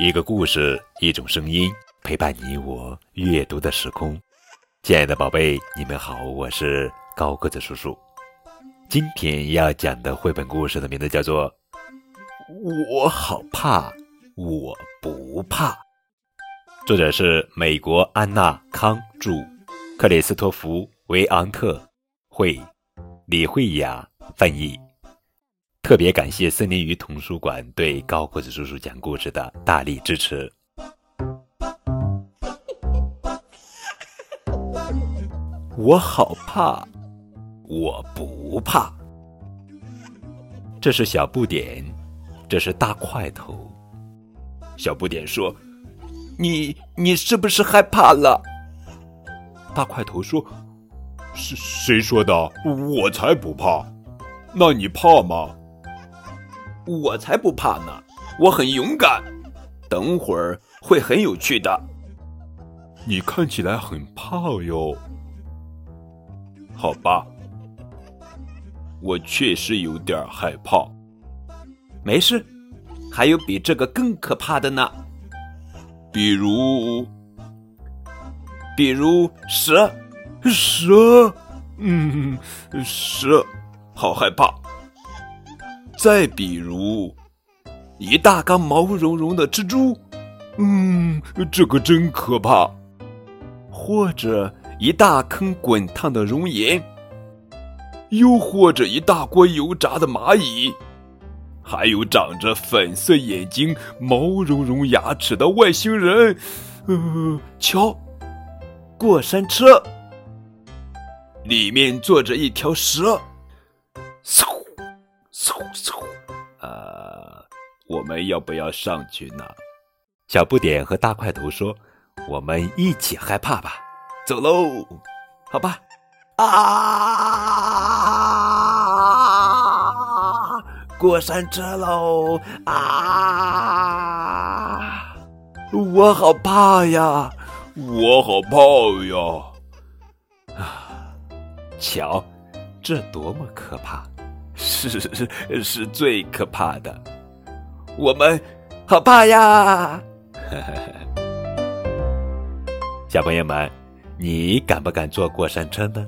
一个故事，一种声音，陪伴你我阅读的时空。亲爱的宝贝，你们好，我是高个子叔叔。今天要讲的绘本故事的名字叫做《我好怕，我不怕》。作者是美国安娜·康著，克里斯托弗·维昂特绘，李慧雅翻译。特别感谢森林鱼童书馆对高个子叔叔讲故事的大力支持。我好怕，我不怕。这是小不点，这是大块头。小不点说：“你你是不是害怕了？”大块头说：“是谁说的？我才不怕。那你怕吗？”我才不怕呢，我很勇敢。等会儿会很有趣的。你看起来很怕哟。好吧，我确实有点害怕。没事，还有比这个更可怕的呢。比如，比如蛇，蛇，嗯，蛇，好害怕。再比如，一大缸毛茸茸的蜘蛛，嗯，这个真可怕。或者一大坑滚烫的熔岩，又或者一大锅油炸的蚂蚁，还有长着粉色眼睛、毛茸茸牙齿的外星人。呃，瞧，过山车，里面坐着一条蛇。嗖。嗖，呃，我们要不要上去呢？小不点和大块头说：“我们一起害怕吧，走喽，好吧。”啊！过山车喽！啊！我好怕呀！我好怕呀！啊！瞧，这多么可怕！是是是最可怕的，我们好怕呀！小朋友们，你敢不敢坐过山车呢？